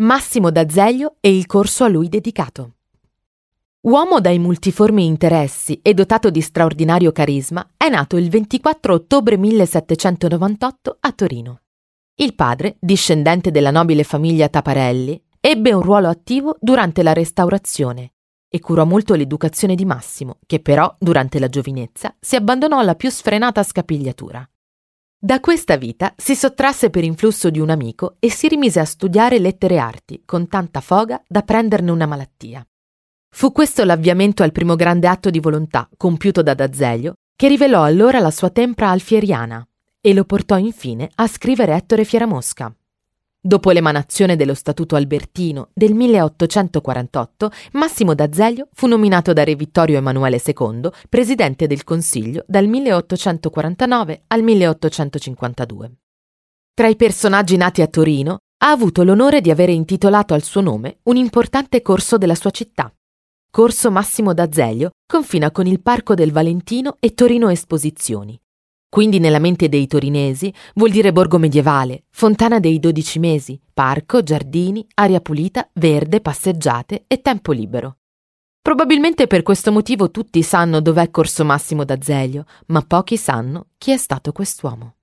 Massimo d'Azeglio e il corso a lui dedicato. Uomo dai multiformi interessi e dotato di straordinario carisma, è nato il 24 ottobre 1798 a Torino. Il padre, discendente della nobile famiglia Taparelli, ebbe un ruolo attivo durante la Restaurazione e curò molto l'educazione di Massimo, che però, durante la giovinezza, si abbandonò alla più sfrenata scapigliatura. Da questa vita si sottrasse per influsso di un amico e si rimise a studiare lettere e arti con tanta foga da prenderne una malattia. Fu questo l'avviamento al primo grande atto di volontà compiuto da D'Azeglio che rivelò allora la sua tempra alfieriana e lo portò infine a scrivere Ettore Fieramosca. Dopo l'emanazione dello Statuto Albertino del 1848, Massimo d'Azeglio fu nominato da Re Vittorio Emanuele II presidente del Consiglio dal 1849 al 1852. Tra i personaggi nati a Torino, ha avuto l'onore di avere intitolato al suo nome un importante corso della sua città. Corso Massimo d'Azeglio confina con il Parco del Valentino e Torino Esposizioni, quindi nella mente dei torinesi vuol dire borgo medievale, fontana dei dodici mesi, parco, giardini, aria pulita, verde, passeggiate e tempo libero. Probabilmente per questo motivo tutti sanno dov'è Corso Massimo d'Azeglio, ma pochi sanno chi è stato quest'uomo.